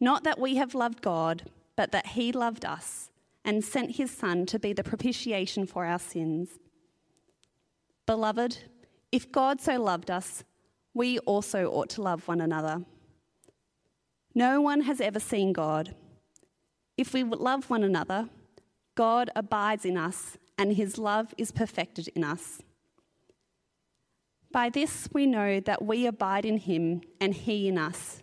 Not that we have loved God, but that he loved us and sent his Son to be the propitiation for our sins. Beloved, if God so loved us, we also ought to love one another. No one has ever seen God. If we love one another, God abides in us, and his love is perfected in us. By this we know that we abide in him and he in us,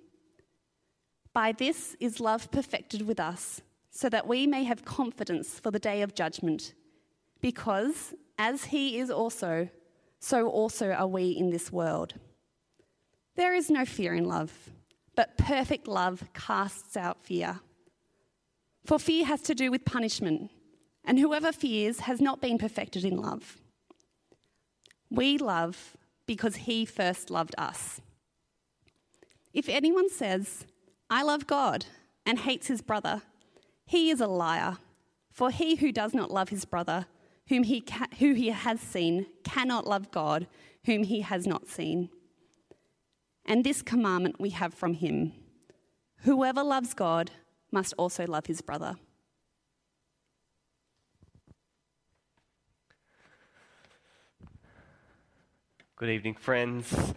By this is love perfected with us, so that we may have confidence for the day of judgment, because, as he is also, so also are we in this world. There is no fear in love, but perfect love casts out fear. For fear has to do with punishment, and whoever fears has not been perfected in love. We love because he first loved us. If anyone says, I love God, and hates his brother, he is a liar. For he who does not love his brother, whom he, ca- who he has seen cannot love God, whom he has not seen. And this commandment we have from him whoever loves God must also love his brother. Good evening, friends.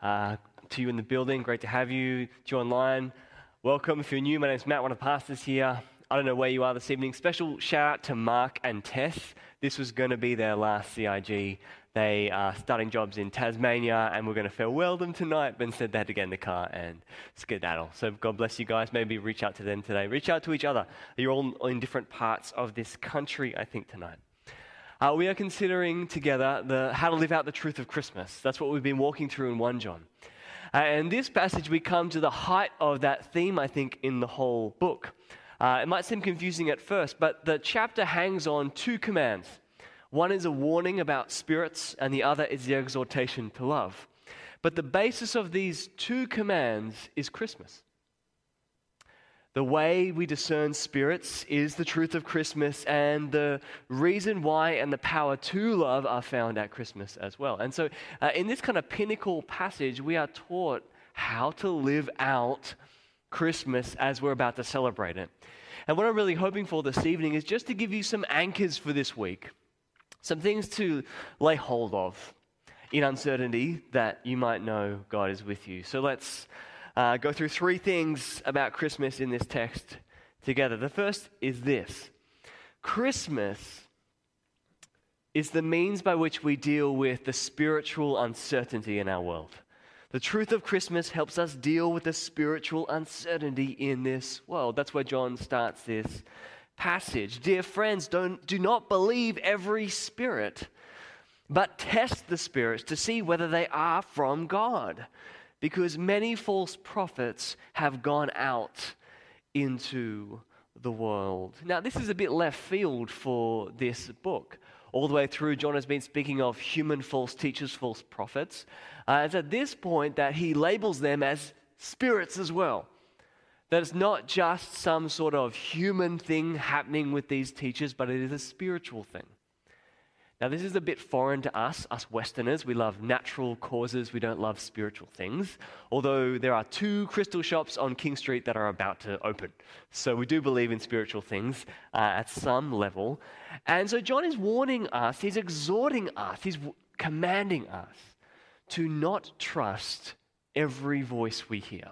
Uh, to you in the building, great to have you. To you online, welcome. If you're new, my name is Matt, one of the pastors here. I don't know where you are this evening. Special shout out to Mark and Tess. This was going to be their last CIG. They are starting jobs in Tasmania and we're going to farewell them tonight, but instead they had to get in the car and skedaddle. So God bless you guys. Maybe reach out to them today. Reach out to each other. You're all in different parts of this country, I think, tonight. Uh, we are considering together the, how to live out the truth of Christmas. That's what we've been walking through in 1 John. Uh, and this passage, we come to the height of that theme, I think, in the whole book. Uh, it might seem confusing at first, but the chapter hangs on two commands. One is a warning about spirits, and the other is the exhortation to love. But the basis of these two commands is Christmas. The way we discern spirits is the truth of Christmas, and the reason why and the power to love are found at Christmas as well. And so, uh, in this kind of pinnacle passage, we are taught how to live out Christmas as we're about to celebrate it. And what I'm really hoping for this evening is just to give you some anchors for this week, some things to lay hold of in uncertainty that you might know God is with you. So let's uh, go through three things about Christmas in this text together. The first is this Christmas is the means by which we deal with the spiritual uncertainty in our world. The truth of Christmas helps us deal with the spiritual uncertainty in this world. That's where John starts this passage. Dear friends, don't, do not believe every spirit, but test the spirits to see whether they are from God, because many false prophets have gone out into the world. Now, this is a bit left field for this book. All the way through, John has been speaking of human false teachers, false prophets. Uh, it's at this point that he labels them as spirits as well. That it's not just some sort of human thing happening with these teachers, but it is a spiritual thing. Now, this is a bit foreign to us, us Westerners. We love natural causes, we don't love spiritual things. Although there are two crystal shops on King Street that are about to open. So we do believe in spiritual things uh, at some level. And so John is warning us, he's exhorting us, he's commanding us to not trust every voice we hear.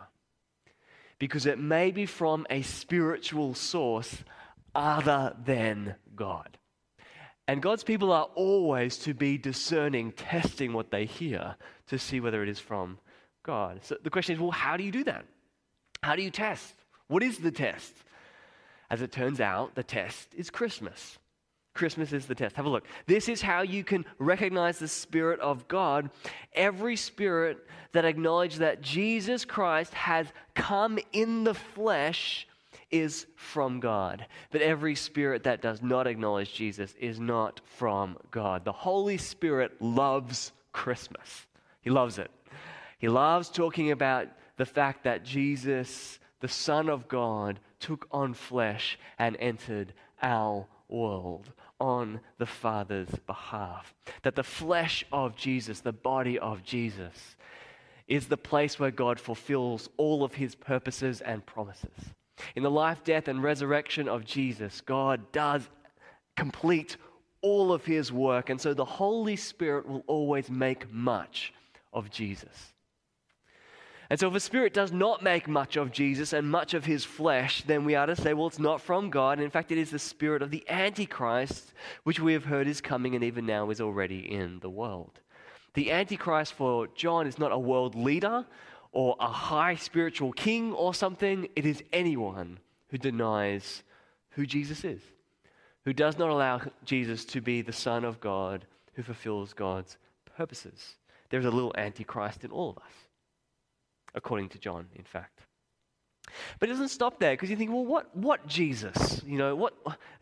Because it may be from a spiritual source other than God. And God's people are always to be discerning, testing what they hear to see whether it is from God. So the question is well, how do you do that? How do you test? What is the test? As it turns out, the test is Christmas. Christmas is the test. Have a look. This is how you can recognize the Spirit of God. Every spirit that acknowledges that Jesus Christ has come in the flesh is from God. But every spirit that does not acknowledge Jesus is not from God. The Holy Spirit loves Christmas, He loves it. He loves talking about the fact that Jesus, the Son of God, took on flesh and entered our world on the Father's behalf. That the flesh of Jesus, the body of Jesus, is the place where God fulfills all of his purposes and promises. In the life, death, and resurrection of Jesus, God does complete all of his work. And so the Holy Spirit will always make much of Jesus. And so, if a spirit does not make much of Jesus and much of his flesh, then we are to say, well, it's not from God. In fact, it is the spirit of the Antichrist, which we have heard is coming and even now is already in the world. The Antichrist for John is not a world leader or a high spiritual king or something. It is anyone who denies who Jesus is, who does not allow Jesus to be the Son of God who fulfills God's purposes. There's a little antichrist in all of us, according to John, in fact. But it doesn't stop there because you think, well, what, what Jesus? You know, what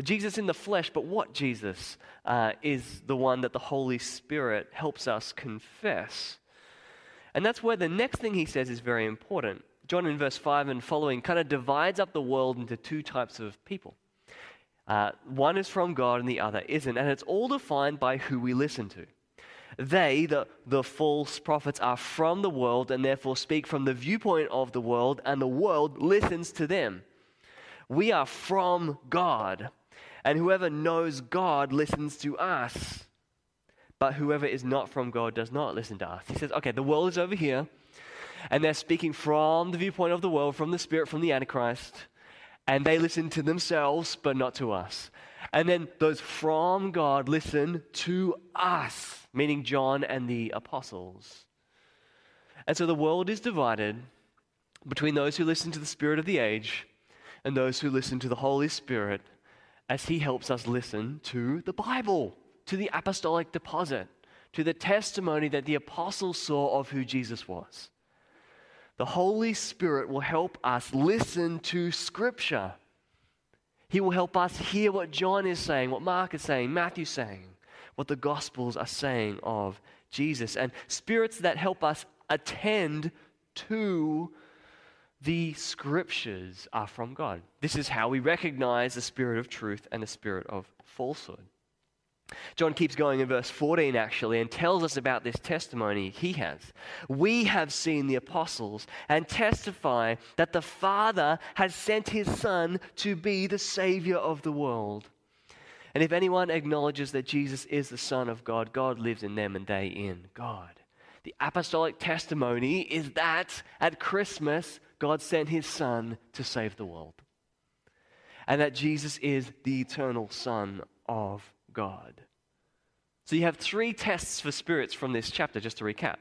Jesus in the flesh, but what Jesus uh, is the one that the Holy Spirit helps us confess? And that's where the next thing he says is very important. John in verse 5 and following kind of divides up the world into two types of people. Uh, one is from God and the other isn't. And it's all defined by who we listen to. They, the, the false prophets, are from the world and therefore speak from the viewpoint of the world, and the world listens to them. We are from God, and whoever knows God listens to us. But whoever is not from God does not listen to us. He says, okay, the world is over here, and they're speaking from the viewpoint of the world, from the Spirit, from the Antichrist, and they listen to themselves, but not to us. And then those from God listen to us, meaning John and the apostles. And so the world is divided between those who listen to the Spirit of the age and those who listen to the Holy Spirit as He helps us listen to the Bible to the apostolic deposit, to the testimony that the apostles saw of who Jesus was. The Holy Spirit will help us listen to Scripture. He will help us hear what John is saying, what Mark is saying, Matthew's saying, what the Gospels are saying of Jesus. And spirits that help us attend to the Scriptures are from God. This is how we recognize the spirit of truth and the spirit of falsehood. John keeps going in verse 14 actually and tells us about this testimony he has. We have seen the apostles and testify that the Father has sent his Son to be the Savior of the world. And if anyone acknowledges that Jesus is the Son of God, God lives in them and they in God. The apostolic testimony is that at Christmas, God sent his Son to save the world. And that Jesus is the eternal Son of God. So you have three tests for spirits from this chapter, just to recap.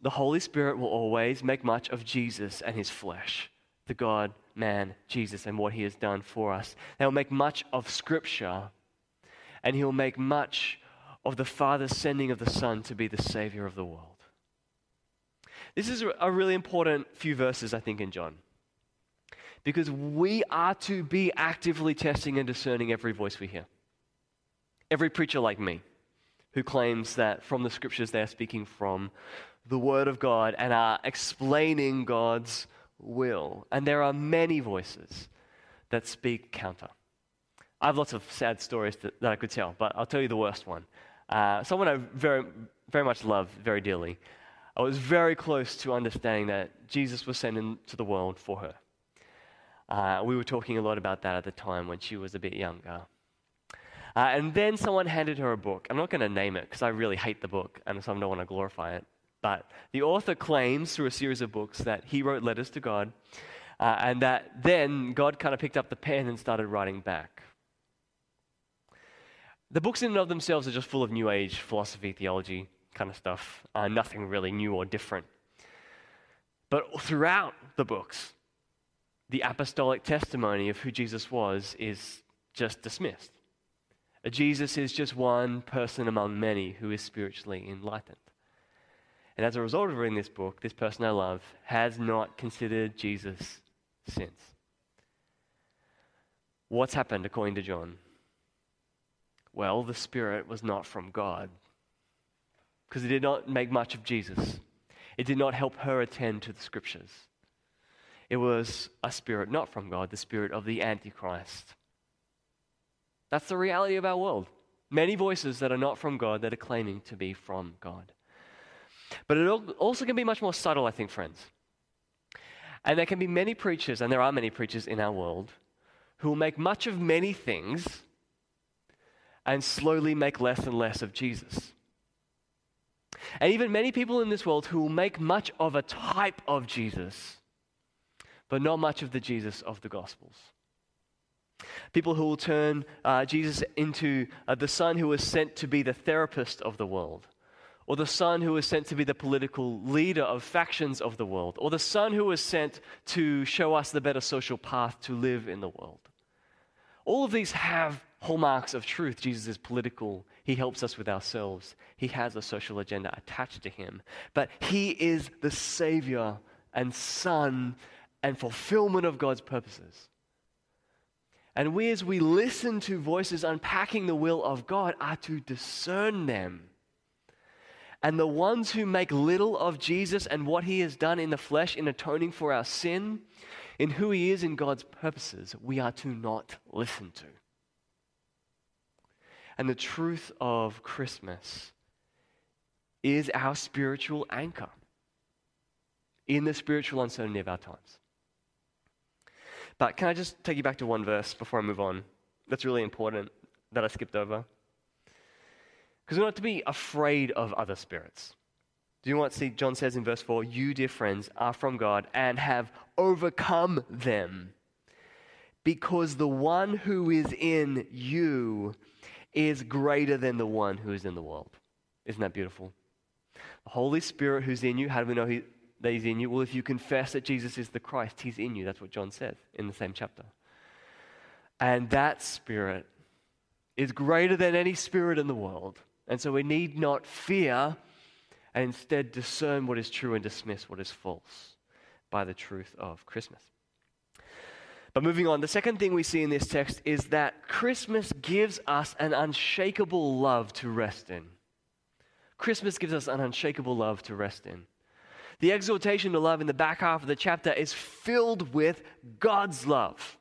the Holy Spirit will always make much of Jesus and his flesh, the God man, Jesus, and what he has done for us. They'll make much of Scripture, and he'll make much of the Father's sending of the Son to be the Savior of the world. This is a really important few verses, I think, in John. Because we are to be actively testing and discerning every voice we hear. Every preacher like me who claims that from the scriptures they are speaking from the Word of God and are explaining God's will. And there are many voices that speak counter. I have lots of sad stories that, that I could tell, but I'll tell you the worst one. Uh, someone I very, very much love very dearly. I was very close to understanding that Jesus was sent into the world for her. Uh, we were talking a lot about that at the time when she was a bit younger. Uh, and then someone handed her a book. I'm not going to name it because I really hate the book and so I don't want to glorify it. But the author claims through a series of books that he wrote letters to God uh, and that then God kind of picked up the pen and started writing back. The books in and of themselves are just full of New Age philosophy, theology kind of stuff, uh, nothing really new or different. But throughout the books, the apostolic testimony of who Jesus was is just dismissed. Jesus is just one person among many who is spiritually enlightened. And as a result of reading this book, this person I love has not considered Jesus since. What's happened according to John? Well, the Spirit was not from God because it did not make much of Jesus. It did not help her attend to the scriptures. It was a spirit not from God, the spirit of the Antichrist. That's the reality of our world. Many voices that are not from God that are claiming to be from God. But it also can be much more subtle, I think, friends. And there can be many preachers, and there are many preachers in our world, who will make much of many things and slowly make less and less of Jesus. And even many people in this world who will make much of a type of Jesus, but not much of the Jesus of the Gospels. People who will turn uh, Jesus into uh, the son who was sent to be the therapist of the world, or the son who was sent to be the political leader of factions of the world, or the son who was sent to show us the better social path to live in the world. All of these have hallmarks of truth. Jesus is political. He helps us with ourselves. He has a social agenda attached to him. But he is the Savior and Son and fulfillment of God's purposes. And we, as we listen to voices unpacking the will of God, are to discern them. And the ones who make little of Jesus and what he has done in the flesh in atoning for our sin, in who he is in God's purposes, we are to not listen to. And the truth of Christmas is our spiritual anchor in the spiritual uncertainty of our times. But can I just take you back to one verse before I move on? That's really important that I skipped over. Because we're not to be afraid of other spirits. Do you want to see, John says in verse 4? You, dear friends, are from God and have overcome them. Because the one who is in you is greater than the one who is in the world. Isn't that beautiful? The Holy Spirit who's in you, how do we know he, that he's in you? Well, if you confess that Jesus is the Christ, he's in you. That's what John says in the same chapter. And that spirit is greater than any spirit in the world. And so we need not fear and instead discern what is true and dismiss what is false by the truth of Christmas. But moving on, the second thing we see in this text is that Christmas gives us an unshakable love to rest in. Christmas gives us an unshakable love to rest in. The exhortation to love in the back half of the chapter is filled with God's love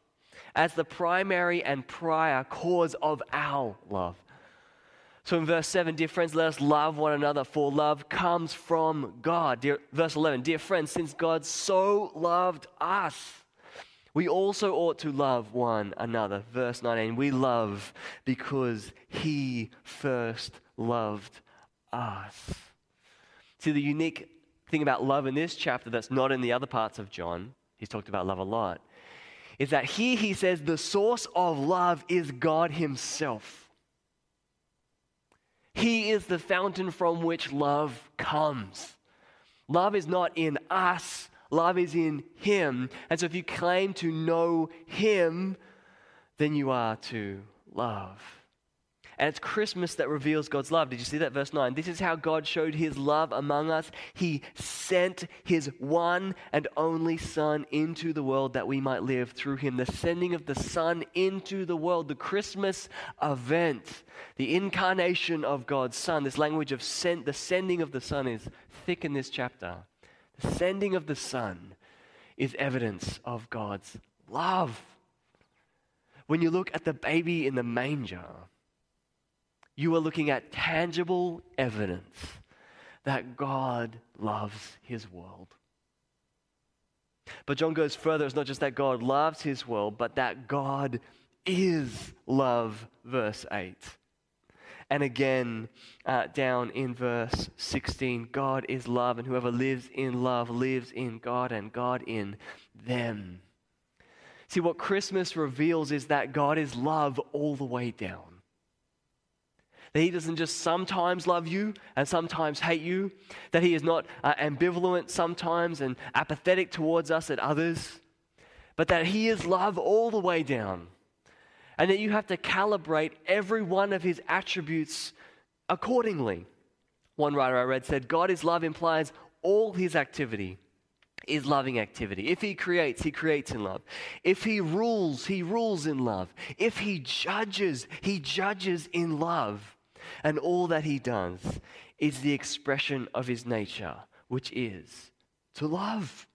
as the primary and prior cause of our love. So in verse 7, dear friends, let us love one another, for love comes from God. Dear, verse 11, dear friends, since God so loved us, we also ought to love one another. Verse 19, we love because he first loved us. See, the unique thing about love in this chapter that's not in the other parts of John, he's talked about love a lot, is that here he says the source of love is God himself. He is the fountain from which love comes. Love is not in us, love is in Him. And so if you claim to know Him, then you are to love. And it's Christmas that reveals God's love. Did you see that? Verse 9. This is how God showed his love among us. He sent his one and only Son into the world that we might live through him. The sending of the Son into the world, the Christmas event, the incarnation of God's Son. This language of sent, the sending of the Son is thick in this chapter. The sending of the Son is evidence of God's love. When you look at the baby in the manger, you are looking at tangible evidence that God loves his world. But John goes further. It's not just that God loves his world, but that God is love, verse 8. And again, uh, down in verse 16, God is love, and whoever lives in love lives in God, and God in them. See, what Christmas reveals is that God is love all the way down that He doesn't just sometimes love you and sometimes hate you, that He is not uh, ambivalent sometimes and apathetic towards us at others, but that He is love all the way down. And that you have to calibrate every one of His attributes accordingly. One writer I read said, God is love implies all His activity is loving activity. If he creates, he creates in love. If he rules, he rules in love. If he judges, he judges in love and all that he does is the expression of his nature, which is to love.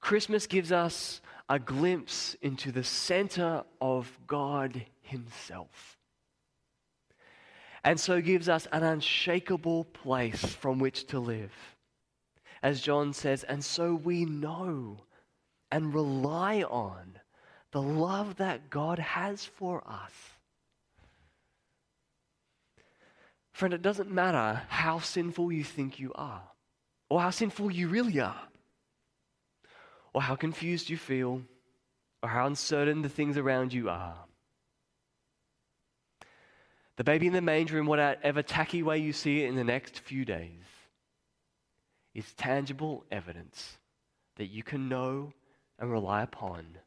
Christmas gives us a glimpse into the center of God Himself. And so gives us an unshakable place from which to live. As John says, and so we know and rely on the love that God has for us. Friend, it doesn't matter how sinful you think you are, or how sinful you really are, or how confused you feel, or how uncertain the things around you are. The baby in the manger, in whatever tacky way you see it in the next few days, is tangible evidence that you can know and rely upon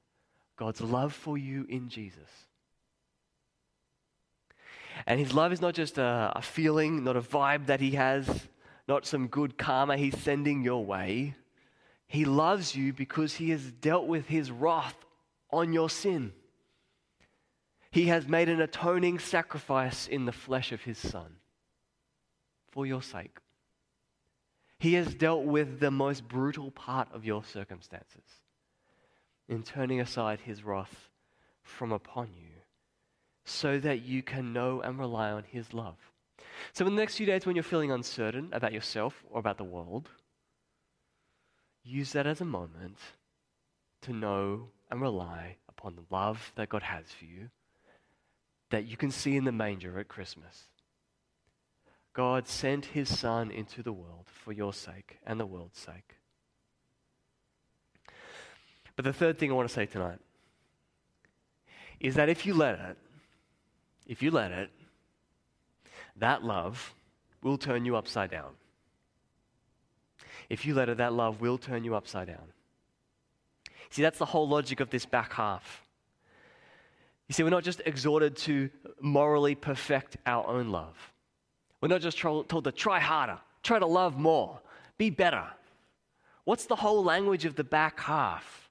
God's love for you in Jesus. And his love is not just a, a feeling, not a vibe that he has, not some good karma he's sending your way. He loves you because he has dealt with his wrath on your sin. He has made an atoning sacrifice in the flesh of his son for your sake. He has dealt with the most brutal part of your circumstances in turning aside his wrath from upon you so that you can know and rely on His love. So, in the next few days, when you're feeling uncertain about yourself or about the world, use that as a moment to know and rely upon the love that God has for you that you can see in the manger at Christmas. God sent His Son into the world for your sake and the world's sake. But the third thing I want to say tonight is that if you let it, if you let it, that love will turn you upside down. If you let it, that love will turn you upside down. See, that's the whole logic of this back half. You see, we're not just exhorted to morally perfect our own love. We're not just told to try harder, try to love more, be better. What's the whole language of the back half?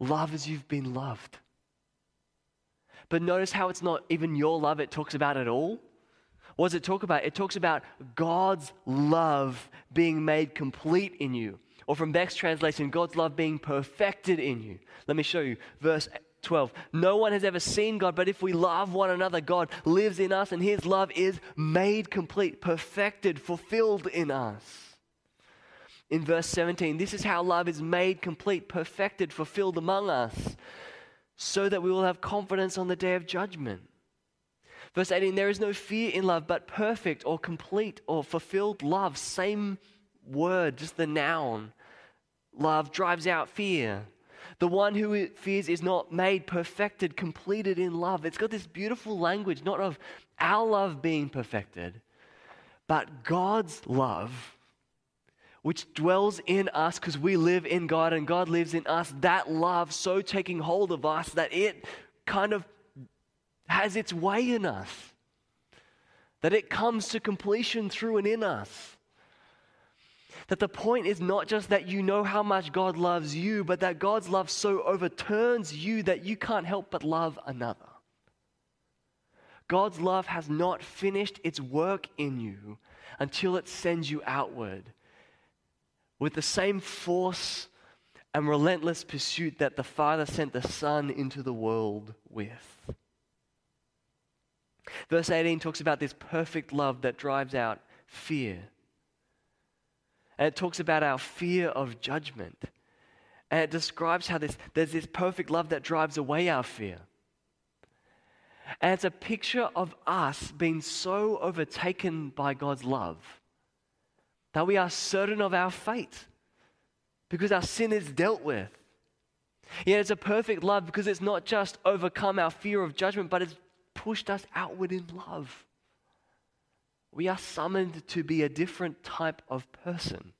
Love as you've been loved. But notice how it's not even your love it talks about at all. What does it talk about? It talks about God's love being made complete in you. Or from Beck's translation, God's love being perfected in you. Let me show you. Verse 12. No one has ever seen God, but if we love one another, God lives in us and his love is made complete, perfected, fulfilled in us. In verse 17, this is how love is made complete, perfected, fulfilled among us so that we will have confidence on the day of judgment. Verse 18 there is no fear in love, but perfect or complete or fulfilled love. Same word, just the noun. Love drives out fear. The one who fears is not made perfected, completed in love. It's got this beautiful language, not of our love being perfected, But God's love, which dwells in us because we live in God and God lives in us, that love so taking hold of us that it kind of has its way in us, that it comes to completion through and in us. That the point is not just that you know how much God loves you, but that God's love so overturns you that you can't help but love another. God's love has not finished its work in you until it sends you outward with the same force and relentless pursuit that the Father sent the Son into the world with. Verse 18 talks about this perfect love that drives out fear. And it talks about our fear of judgment. And it describes how this, there's this perfect love that drives away our fear. And it's a picture of us being so overtaken by God's love that we are certain of our fate because our sin is dealt with. Yet it's a perfect love because it's not just overcome our fear of judgment, but it's pushed us outward in love. We are summoned to be a different type of person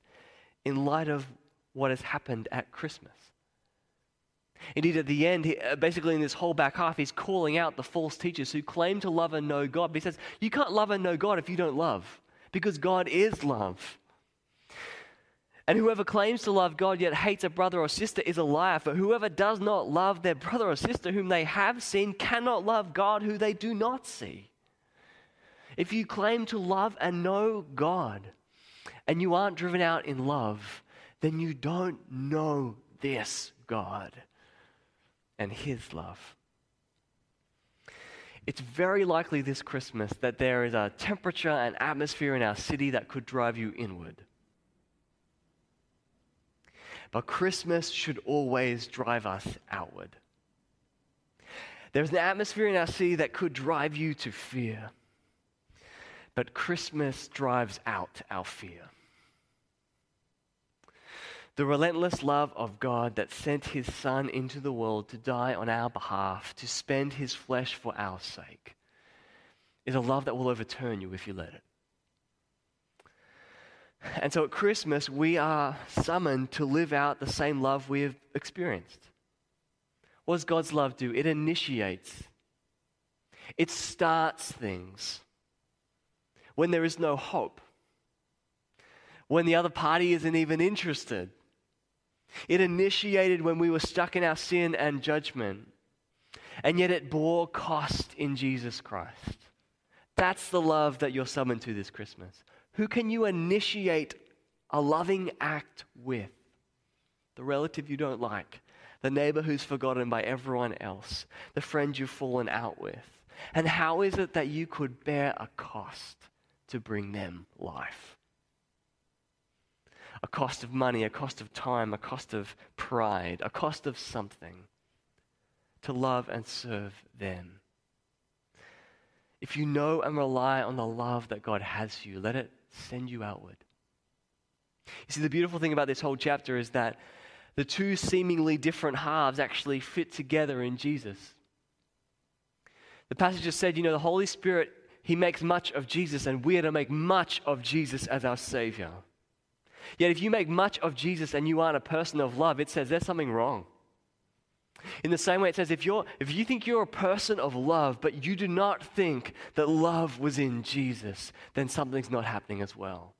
in light of what has happened at Christmas. Indeed, at the end, uh, basically in this whole back half, he's calling out the false teachers who claim to love and know God. But he says, You can't love and know God if you don't love, because God is love. And whoever claims to love God yet hates a brother or sister is a liar. For whoever does not love their brother or sister whom they have seen cannot love God who they do not see. If you claim to love and know God and you aren't driven out in love, then you don't know this God and His love. It's very likely this Christmas that there is a temperature and atmosphere in our city that could drive you inward. But Christmas should always drive us outward. There's an atmosphere in our city that could drive you to fear. But Christmas drives out our fear. The relentless love of God that sent his Son into the world to die on our behalf, to spend his flesh for our sake, is a love that will overturn you if you let it. And so at Christmas, we are summoned to live out the same love we have experienced. What does God's love do? It initiates, it starts things when there is no hope, when the other party isn't even interested. It initiated when we were stuck in our sin and judgment, and yet it bore cost in Jesus Christ. That's the love that you're summoned to this Christmas. Who can you initiate a loving act with? The relative you don't like, the neighbor who's forgotten by everyone else, the friend you've fallen out with. And how is it that you could bear a cost to bring them life? A cost of money, a cost of time, a cost of pride, a cost of something to love and serve them. If you know and rely on the love that God has for you, let it send you outward. You see, the beautiful thing about this whole chapter is that the two seemingly different halves actually fit together in Jesus. The passage just said, you know, the Holy Spirit, He makes much of Jesus, and we are to make much of Jesus as our Savior. Yet, if you make much of Jesus and you aren't a person of love, it says there's something wrong. In the same way, it says if, you're, if you think you're a person of love, but you do not think that love was in Jesus, then something's not happening as well.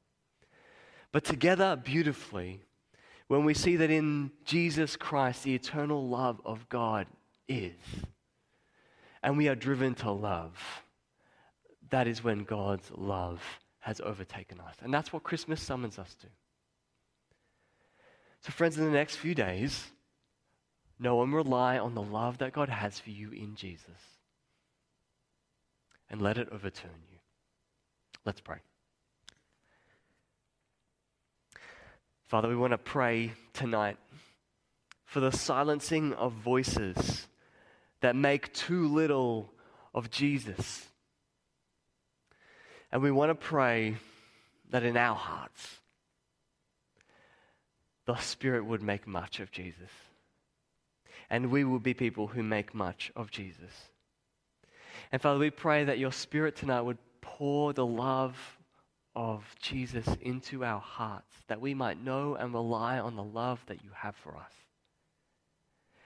But together, beautifully, when we see that in Jesus Christ, the eternal love of God is, and we are driven to love, that is when God's love has overtaken us. And that's what Christmas summons us to. So, friends, in the next few days, Know and rely on the love that God has for you in Jesus. And let it overturn you. Let's pray. Father, we want to pray tonight for the silencing of voices that make too little of Jesus. And we want to pray that in our hearts, the Spirit would make much of Jesus and we will be people who make much of Jesus. And Father, we pray that your Spirit tonight would pour the love of Jesus into our hearts that we might know and rely on the love that you have for us.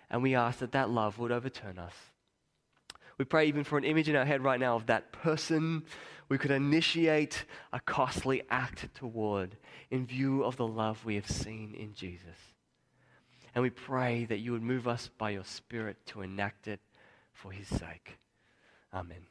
And we ask that that love would overturn us. We pray even for an image in our head right now of that person we could initiate a costly act toward in view of the love we have seen in Jesus. And we pray that you would move us by your Spirit to enact it for his sake. Amen.